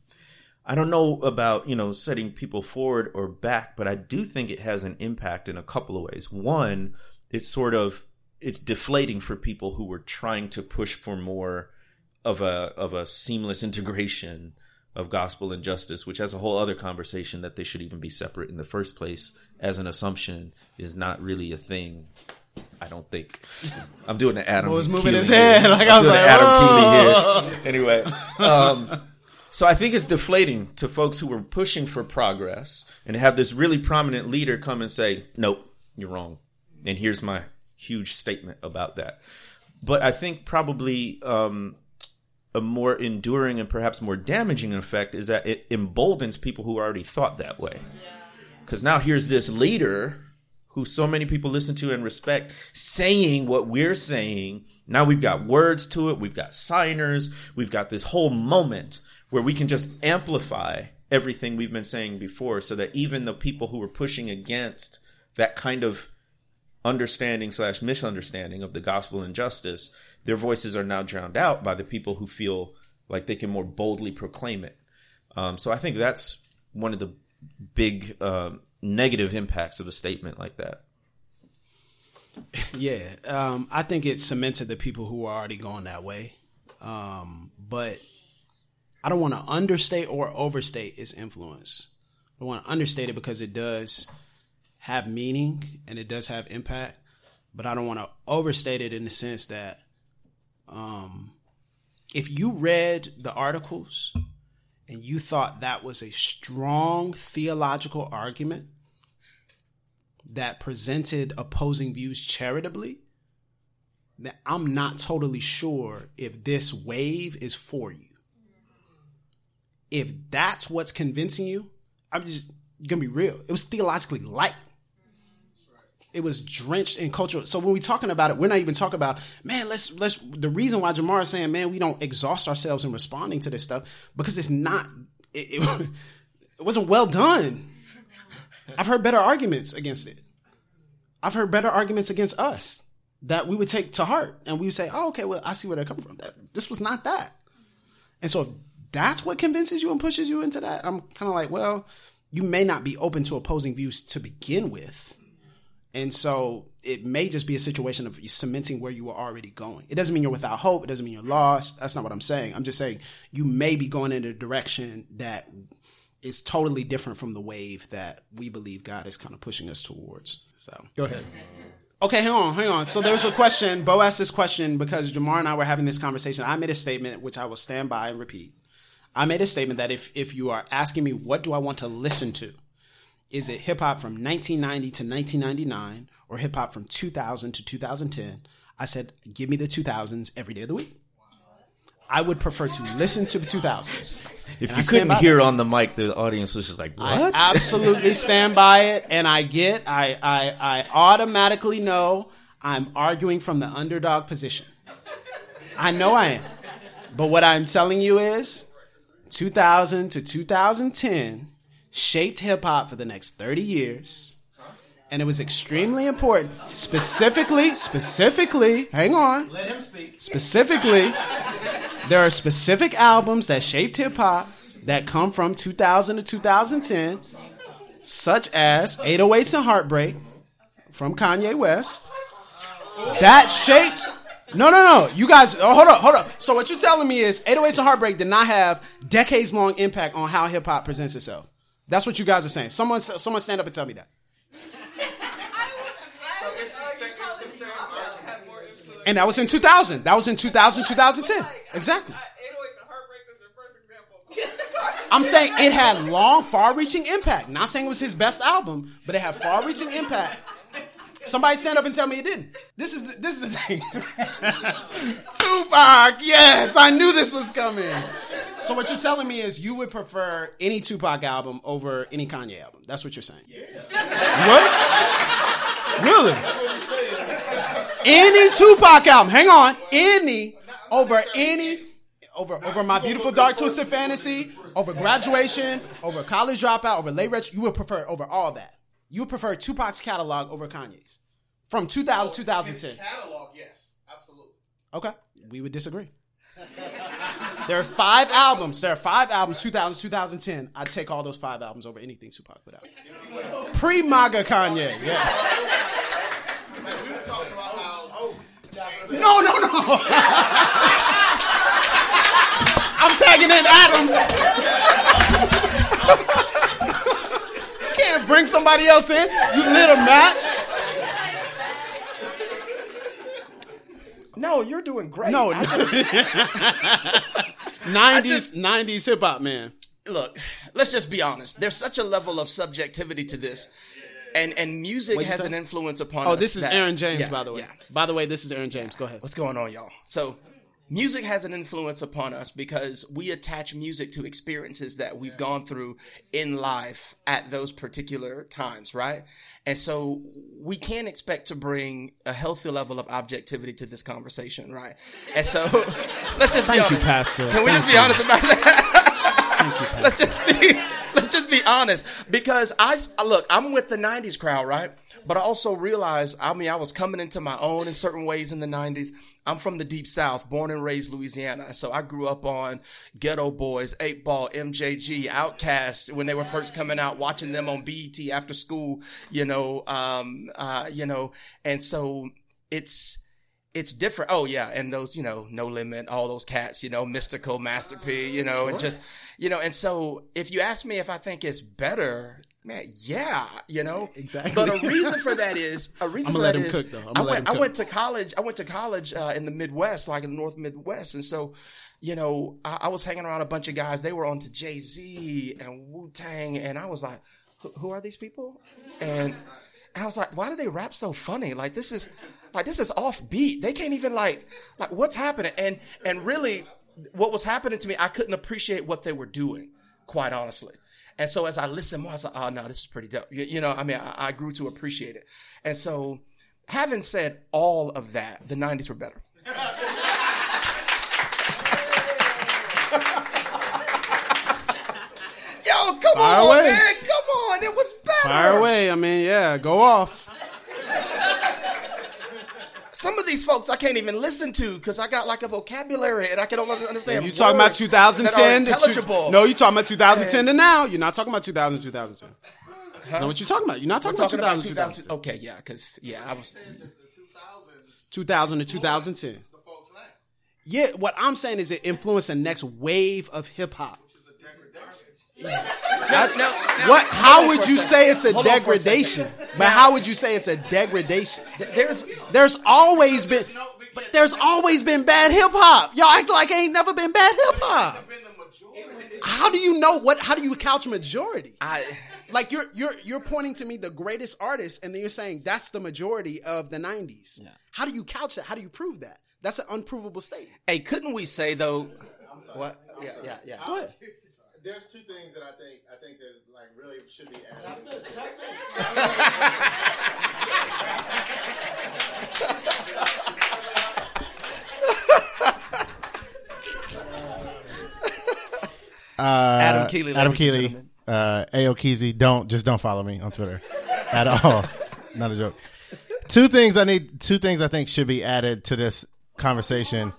I don't know about, you know, setting people forward or back, but I do think it has an impact in a couple of ways. One, it's sort of it's deflating for people who were trying to push for more of a of a seamless integration of gospel and justice, which has a whole other conversation that they should even be separate in the first place as an assumption is not really a thing. I don't think. I'm doing the Adam. Well, was moving Keeley his here. head, like, I I'm was doing like, "Oh." Adam Keeley here. Anyway, um, so I think it's deflating to folks who were pushing for progress and have this really prominent leader come and say, "Nope, you're wrong," and here's my huge statement about that. But I think probably um, a more enduring and perhaps more damaging effect is that it emboldens people who already thought that way. Because now here's this leader who so many people listen to and respect saying what we're saying. Now we've got words to it, we've got signers, we've got this whole moment where we can just amplify everything we've been saying before so that even the people who were pushing against that kind of understanding slash misunderstanding of the gospel and justice, their voices are now drowned out by the people who feel like they can more boldly proclaim it. Um, so I think that's one of the big uh, negative impacts of a statement like that. Yeah, um, I think it cemented the people who were already going that way. Um, but I don't want to understate or overstate its influence. I want to understate it because it does have meaning and it does have impact. But I don't want to overstate it in the sense that um, if you read the articles and you thought that was a strong theological argument, that presented opposing views charitably, then I'm not totally sure if this wave is for you. If that's what's convincing you, I'm just gonna be real. It was theologically light. It was drenched in cultural. So when we're talking about it, we're not even talking about, man, let's let's the reason why Jemar is saying, man, we don't exhaust ourselves in responding to this stuff, because it's not it, it, it wasn't well done. I've heard better arguments against it. I've heard better arguments against us that we would take to heart and we would say, oh, okay, well, I see where they're coming from. That, this was not that. And so that's what convinces you and pushes you into that, I'm kind of like, well, you may not be open to opposing views to begin with. And so it may just be a situation of cementing where you are already going. It doesn't mean you're without hope. It doesn't mean you're lost. That's not what I'm saying. I'm just saying you may be going in a direction that is totally different from the wave that we believe God is kind of pushing us towards. So go ahead. Okay, hang on, hang on. So there's a question. Bo asked this question because Jemar and I were having this conversation. I made a statement which I will stand by and repeat. I made a statement that if if you are asking me what do I want to listen to, is it hip hop from 1990 to 1999 or hip hop from 2000 to 2010? I said, give me the 2000s every day of the week. I would prefer to listen to the 2000s. If you couldn't hear that. on the mic, the audience was just like, I "What?" absolutely stand by it, and I get, I, I, I automatically know I'm arguing from the underdog position. I know I am, but what I'm telling you is, 2000 to 2010 shaped hip hop for the next 30 years. And it was extremely important, specifically, specifically, hang on. Let him speak. Specifically, there are specific albums that shaped hip hop that come from 2000 to 2010, such as 808s and Heartbreak from Kanye West. That shaped. No, no, no. You guys, oh, hold up, hold up. So what you're telling me is 808s and Heartbreak did not have decades long impact on how hip hop presents itself. That's what you guys are saying. Someone, someone stand up and tell me that. And that was in 2000. That was in 2000, 2010. Exactly. I'm saying it had long, far-reaching impact. Not saying it was his best album, but it had far-reaching impact. Somebody stand up and tell me it didn't. This is the, this is the thing. Tupac, yes, I knew this was coming. So what you're telling me is you would prefer any Tupac album over any Kanye album. That's what you're saying. Yeah. What? Really? Any Tupac album. Hang on. Any over any over over my beautiful dark twisted fantasy, over graduation, over college dropout, over late reg, you would prefer over all that. You prefer Tupac's catalog over Kanye's. From 2000 2010. Catalog, yes, absolutely. Okay. We would disagree. There are five albums. There are five albums, 2000 2010. I'd take all those five albums over anything Tupac put out. Pre MAGA Kanye, yes. Like we were talking about how. Oh, No, no, no. I'm tagging in Adam. You can't bring somebody else in. You lit a match. No, you're doing great. No, I just- 90s, 90s hip hop, man. look, let's just be honest. There's such a level of subjectivity to this. And and music What'd has say? an influence upon Oh, us this is that- Aaron James, yeah, by the way. yeah. By the way, this is Aaron James. Go ahead. What's going on, y'all? So, music has an influence upon us because we attach music to experiences that we've gone through in life at those particular times, right? And so, we can't expect to bring a healthy level of objectivity to this conversation, right? And so, let's just be Thank you. Pastor. Can we Thank just be you. honest about that? Thank you. let's just be let's just be honest because I look i'm with the 90s crowd right but i also realize i mean i was coming into my own in certain ways in the 90s i'm from the deep south born and raised louisiana. So i grew up on Geto Boys 8 ball mjg outcasts when they were first coming out watching them on bet after school you know um uh you know. And so it's it's different. Oh yeah, and those you know, no limit, all those cats, you know, Mystikal, Master P, you know, and just you know, and so if you ask me if I think it's better, man, yeah, you know, Exactly. But a reason for that is a reason for that is cook, I went I went to college. I went to college uh, in the Midwest, like in the North Midwest, and so. You know, I, I was hanging around a bunch of guys. They were on to Jay Z and Wu Tang, and I was like, "Who- "Who are these people?" And and I was like, why do they rap so funny? Like this is like this is offbeat. They can't even like like what's happening? And and really what was happening to me, I couldn't appreciate what they were doing, quite honestly. And so as I listened more, I was like, oh no, this is pretty dope. You, you know, I mean, I, I grew to appreciate it. And so having said all of that, the 90s were better. Yo, come Fire on, away. man. Come on. It was better. Fire away. I mean, yeah, go off. Some of these folks I can't even listen to because I got like a vocabulary and I can only understand. You talking about 2010 to. No, you talking about 2010 to now. You're not talking about 2000 2010. That's what you're talking about. You're not talking, talking about about 2000 2000. 2010. Okay, yeah, because yeah, I was. 2000 to 2010. the folks now, Yeah, what I'm saying is it influenced the next wave of hip hop. Which is a degradation. That's what. How would you say it's a Hold on for a degradation? But how would you say it's a degradation? There's There's always been, but there's always been bad hip hop. Y'all act like it ain't never been bad hip hop. Been the majority. How do you know what? How do you couch majority? I. Like you're you're you're pointing to me the greatest artist, and then you're saying that's the majority of the '90s. How do you couch that? How do you prove that? That's an unprovable statement. Hey, couldn't we say though? What? Yeah, yeah, yeah. Go ahead. There's two things that I think I think there's like really should be added. Adam Keeley. Adam ladies and Keeley, gentlemen. uh, Ao Keezy. Don't just don't follow me on Twitter at all. Not a joke. Two things I need. Two things I think should be added to this conversation.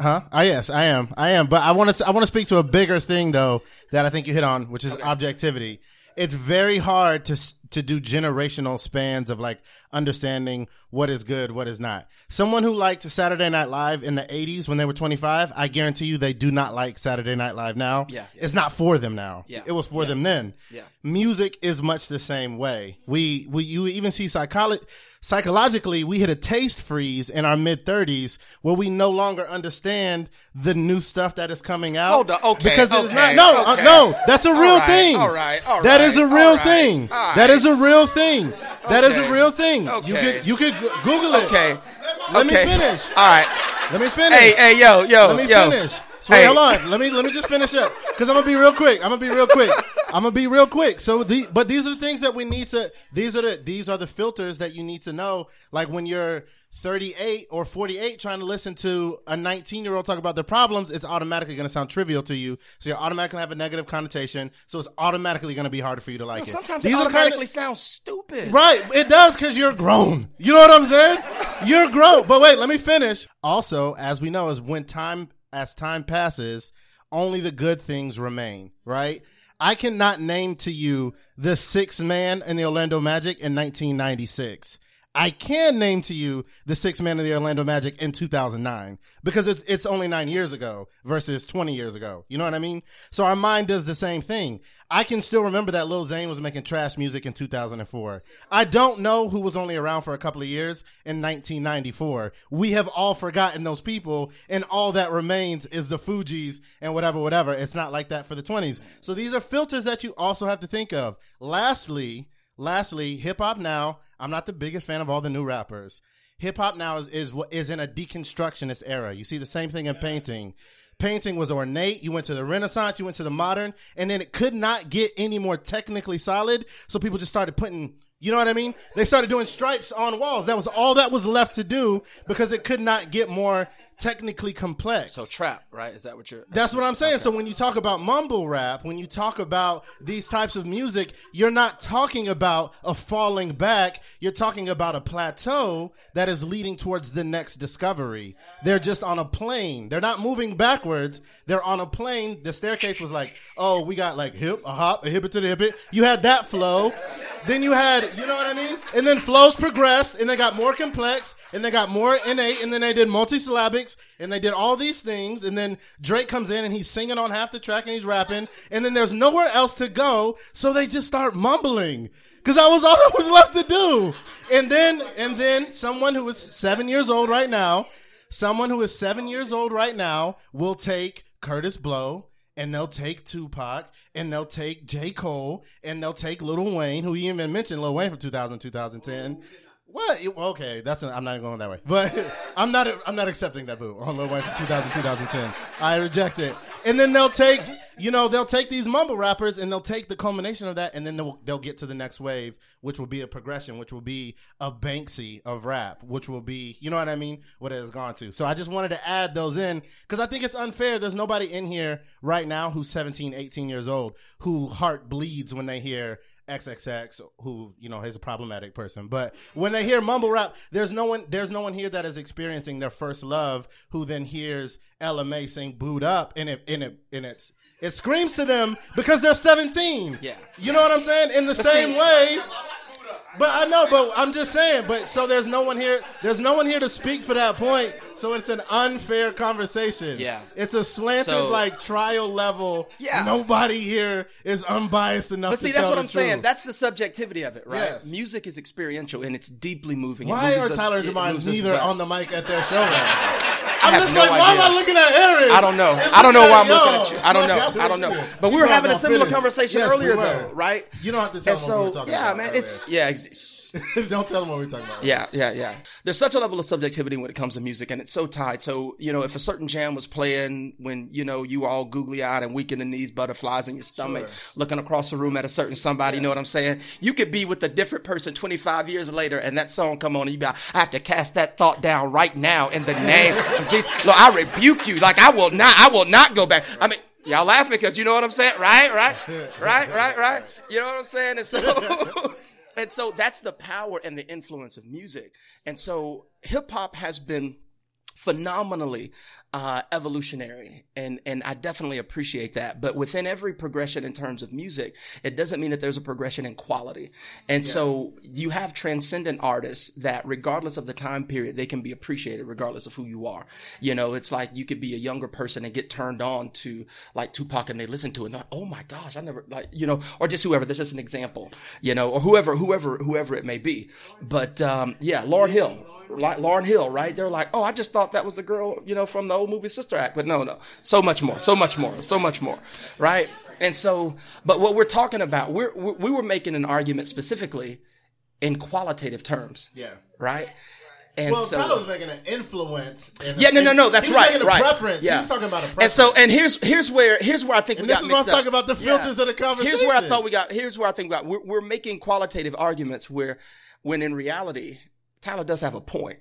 Huh? Ah, yes, I am. I am. But I want to. I want to speak to a bigger thing though that I think you hit on, which is objectivity. It's very hard to to do generational spans of like understanding what is good, what is not. Someone who liked Saturday Night Live in the '80s when they were 25, I guarantee you they do not like Saturday Night Live now. Yeah, yeah. It's not for them now. Yeah. It was for them then. Yeah. Music is much the same way. We we you even see psycholo- psychologically we hit a taste freeze in our mid 30s where we no longer understand the new stuff that is coming out. Hold on, okay, Because it is okay, not no, uh, no, that's a real right, thing. all right, all That right, is a real right, thing. all That right. Is a real thing. That is Okay. a real thing. You could you could Google it. Okay. Let me finish. All right. Let me finish. Hey, hey, yo, yo, Let me yo. finish. So wait, Hey. hold on. Let me let me just finish up because I'm gonna be real quick. I'm gonna be real quick. I'm gonna be real quick. So the but these are the things that we need to. These are the these are the filters that you need to know. Like when you're 38 or 48 trying to listen to a 19 year old talk about their problems, it's automatically gonna sound trivial to you. So you're automatically gonna have a negative connotation. So it's automatically gonna be harder for you to like it. Sometimes These it are kind of- automatically sounds stupid. Right, it does because you're grown. You know what I'm saying? You're grown. But wait, let me finish. Also, as we know, is when time as time passes, only the good things remain. Right? I cannot name to you the sixth man in the Orlando Magic in 1996. I can name to you the six man of the Orlando Magic in 2009 because it's it's only nine years ago versus 20 years ago. You know what I mean? So our mind does the same thing. I can still remember that Lil Zane was making trash music in 2004. I don't know who was only around for a couple of years in 1994. We have all forgotten those people, and all that remains is the Fugees and whatever, whatever. It's not like that for the 20s. So these are filters that you also have to think of. Lastly, lastly, hip hop now. I'm not the biggest fan of all the new rappers. Hip hop now is, is is in a deconstructionist era. You see the same thing in painting. Painting was ornate. You went to the Renaissance, you went to the modern, and then it could not get any more technically solid. So people just started putting, you know what I mean? They started doing stripes on walls. That was all that was left to do because it could not get more technically complex. So trap, right? Is that what you're? That's what I'm saying. So when you talk about mumble rap, when you talk about these types of music, you're not talking about a falling back. You're talking about a plateau that is leading towards the next discovery. They're just on a plane. They're not moving backwards. They're on a plane. The staircase was like, oh, we got like hip, a hop, a hip it to the hip it. You had that flow. Then you had, you know what I mean? And then flows progressed and they got more complex and they got more innate and then they did multisyllabics and they did all these things. And then Drake comes in and he's singing on half the track and he's rapping. And then there's nowhere else to go. So they just start mumbling. Cause that was all that was left to do. And then, and then someone who is seven years old right now, someone who is seven years old right now will take Kurtis Blow and they'll take Tupac and they'll take J. Cole and they'll take Lil Wayne, who you even mentioned Lil Wayne from 2000, 2010. What? Okay, that's I'm not going that way, but I'm not I'm not accepting that boo on Lil Wayne from 2000 2010. I reject it. And then they'll take you know they'll take these mumble rappers and they'll take the culmination of that and then they'll they'll get to the next wave, which will be a progression, which will be a Banksy of rap, which will be you know what I mean, what it has gone to. So I just wanted to add those in because I think it's unfair. There's nobody in here right now who's 17, 18 years old who heart bleeds when they hear XXX, who you know is a problematic person, but when they hear mumble rap, there's no one, there's no one here that is experiencing their first love, who then hears LMA sing "Boot Up," and it, and it, and it's, it screams to them because they're 17. Yeah. you know what I'm saying? In the same see- way. But I know, but I'm just saying. But so there's no one here. There's no one here to speak for that point. So it's an unfair conversation. Yeah. it's a slanted So- like trial level. Yeah. nobody here is unbiased enough. But see, to that's tell what the I'm saying. truth. That's the subjectivity of it, right? Yes. Music is experiential and it's deeply moving. It Why moves are us- Tyler and it Jemar moves us neither back. on the mic at their show? I'm have just no like, why am. I looking at Aaron? I don't know. I don't know why I'm looking at you. I don't know. I don't know. But we were having a similar conversation earlier, though, right? You don't have to tell And them what we were so, yeah, man, it's yeah. don't tell them what we're talking about. Yeah, yeah, yeah. There's such a level of subjectivity when it comes to music, and it's so tied. So, you know, if a certain jam was playing when, you know, you were all googly eyed and weak in the knees, butterflies in your stomach, looking across the room at a certain somebody, you know what I'm saying? You could be with a different person 25 years later, and that song come on, and you be like, I have to cast that thought down right now in the name of Jesus. Lord, I rebuke you. Like, I will not, I will not go back. I mean, Y'all laughing because you know what I'm saying, right? Right? Right? Right? Right? You know what I'm saying? And so, and so that's the power and the influence of music. And so hip hop has been phenomenally uh, evolutionary, and and I definitely appreciate that. But within every progression in terms of music, it doesn't mean that there's a progression in quality. And so you have transcendent artists that, regardless of the time period, they can be appreciated regardless of who you are. You know, it's like you could be a younger person and get turned on to like Tupac, and they listen to it, and they're like, oh my gosh, I never like you know, or just whoever. That's just an example, you know, or whoever, whoever, whoever it may be. But um, yeah, Lauryn Hill like Lauryn Hill, right? They're like, oh, I just thought that was the girl, you know, from the old movie Sister Act, but no, no, so much more, so much more, so much more, right? And so, but what we're talking about, we're we we were making an argument specifically in qualitative terms. Yeah. Right. And Well, so, Tyler was making an influence. And yeah, no, no, no. That's he was right. Making a right. preference. Yeah. He was talking about a preference. And so, and here's here's where here's where I think And we this got is what I'm up. talking about, the filters of the Here's where I conversation. thought we got. Here's where I think we got. We're, we're making qualitative arguments where, when in reality, Tyler does have a point.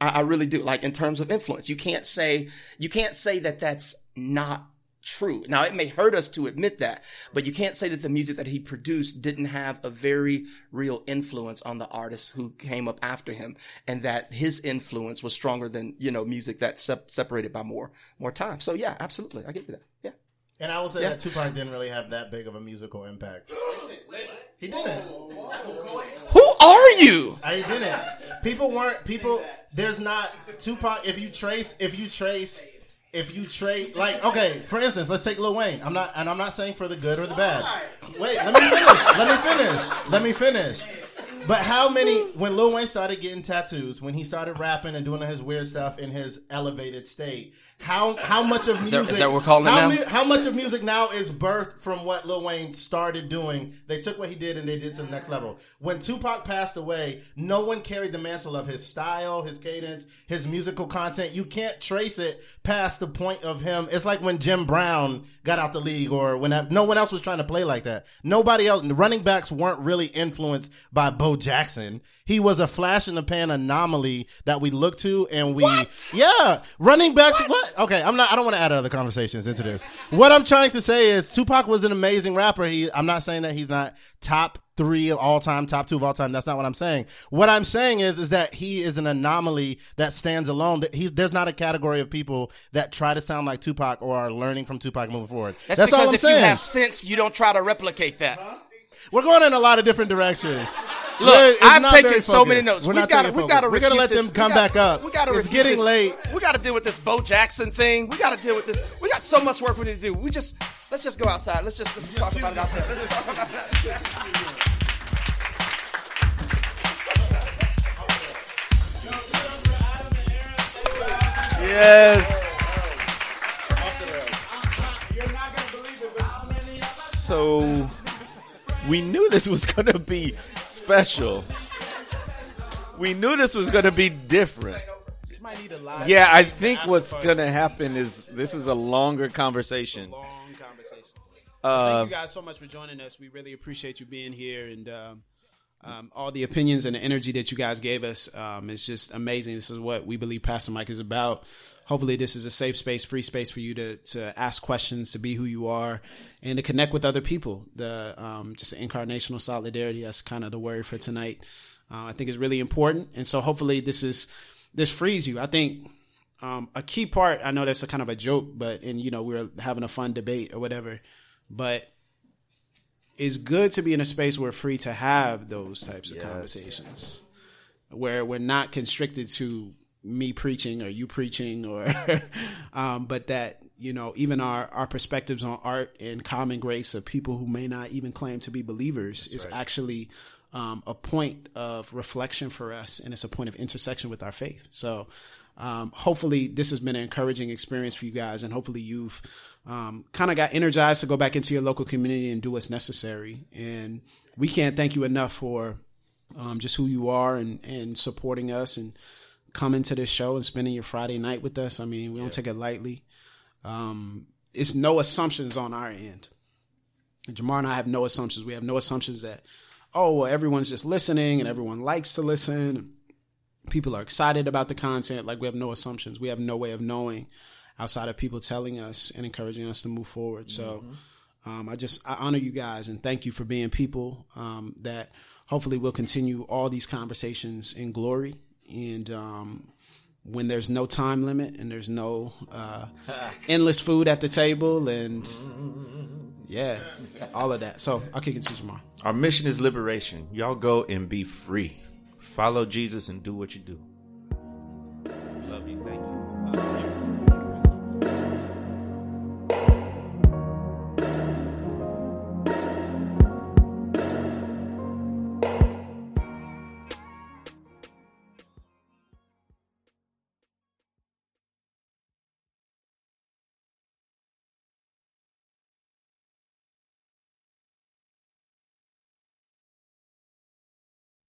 I, I really do. Like in terms of influence, you can't say you can't say that that's not true. Now it may hurt us to admit that, but you can't say that the music that he produced didn't have a very real influence on the artists who came up after him, and that his influence was stronger than you know music that's sep- separated by more more time. So yeah, absolutely, I give you that. Yeah. And I will say Yeah. that Tupac didn't really have that big of a musical impact. He didn't. Who are you? I didn't. People weren't people. There's not Tupac. If you trace, if you trace, if you trade, like okay, for instance, let's take Lil Wayne. I'm not, and I'm not saying for the good or the bad. Wait, let me finish. let me finish. Let me finish. But how many when Lil Wayne started getting tattoos, when he started rapping and doing his weird stuff in his elevated state, how how much of Is music that- is that we're calling it how, now? how much of music now is birthed from what Lil Wayne started doing? They took what he did and they did it to the next level. When Tupac passed away, no one carried the mantle of his style, his cadence, his musical content. You can't trace it past the point of him. It's like when Jim Brown got out the league or when no one else was trying to play like that. Nobody else, the running backs weren't really influenced by Bo Jackson. He was a flash in the pan anomaly that we look to and we, yeah, running backs. What? Okay, I'm not. I don't want to add other conversations into this. What I'm trying to say is Tupac was an amazing rapper. He. I'm not saying that he's not top three of all time, top two of all time. That's not what I'm saying. What I'm saying is, is that he is an anomaly that stands alone. That he's there's not a category of people that try to sound like Tupac or are learning from Tupac moving forward. That's, That's, all I'm if saying. you have sense, you don't try to replicate that. We're going in a lot of different directions. Look, I've taken so many notes. We're we've got to, we've got to. We're gonna let refute them come We got- back up. We got to. It's getting late. We got to deal with this Bo Jackson thing. We got to deal with this. We got so much work we need to do. We just let's just go outside. Let's just let's just talk about it out there. Let's just talk about it. Yes. So we knew this was going to be special. We knew this was going to be different. This might need a live Yeah, I think what's going to happen is this is a longer conversation. long conversation. Uh, Thank you guys so much for joining us. We really appreciate you being here and um, um, all the opinions and the energy that you guys gave us. Um, it's just amazing. This is what we believe Pass the Mic is about. Hopefully, this is a safe space, free space for you to to ask questions, to be who you are, and to connect with other people. The um, just incarnational solidarity. That's kind of the word for tonight. Uh, I think is really important, and so hopefully this is this frees you. I think um, a key part. I know that's a kind of a joke, but and you know we're having a fun debate or whatever, but it's good to be in a space where we're free to have those types of conversations, where we're not constricted to me preaching or you preaching or, um, but that you know even our our perspectives on art and common grace of people who may not even claim to be believers is actually um, a point of reflection for us, and it's a point of intersection with our faith. So, um, hopefully, this has been an encouraging experience for you guys, and hopefully, you've um, kind of got energized to go back into your local community and do what's necessary. And we can't thank you enough for um, just who you are and and supporting us and coming to this show and spending your Friday night with us. I mean, we don't take it lightly. Um, it's no assumptions on our end. Jemar and I have no assumptions. We have no assumptions that, oh, well, everyone's just listening and everyone likes to listen. People are excited about the content. Like, we have no assumptions. We have no way of knowing outside of people telling us and encouraging us to move forward. So, um, I just, I honor you guys and thank you for being people um, that hopefully will continue all these conversations in glory. And, um, when there's no time limit and there's no uh, endless food at the table and yeah, all of that. So I'll kick it to Jemar. Our mission is liberation. Y'all go and be free. Follow Jesus and do what you do.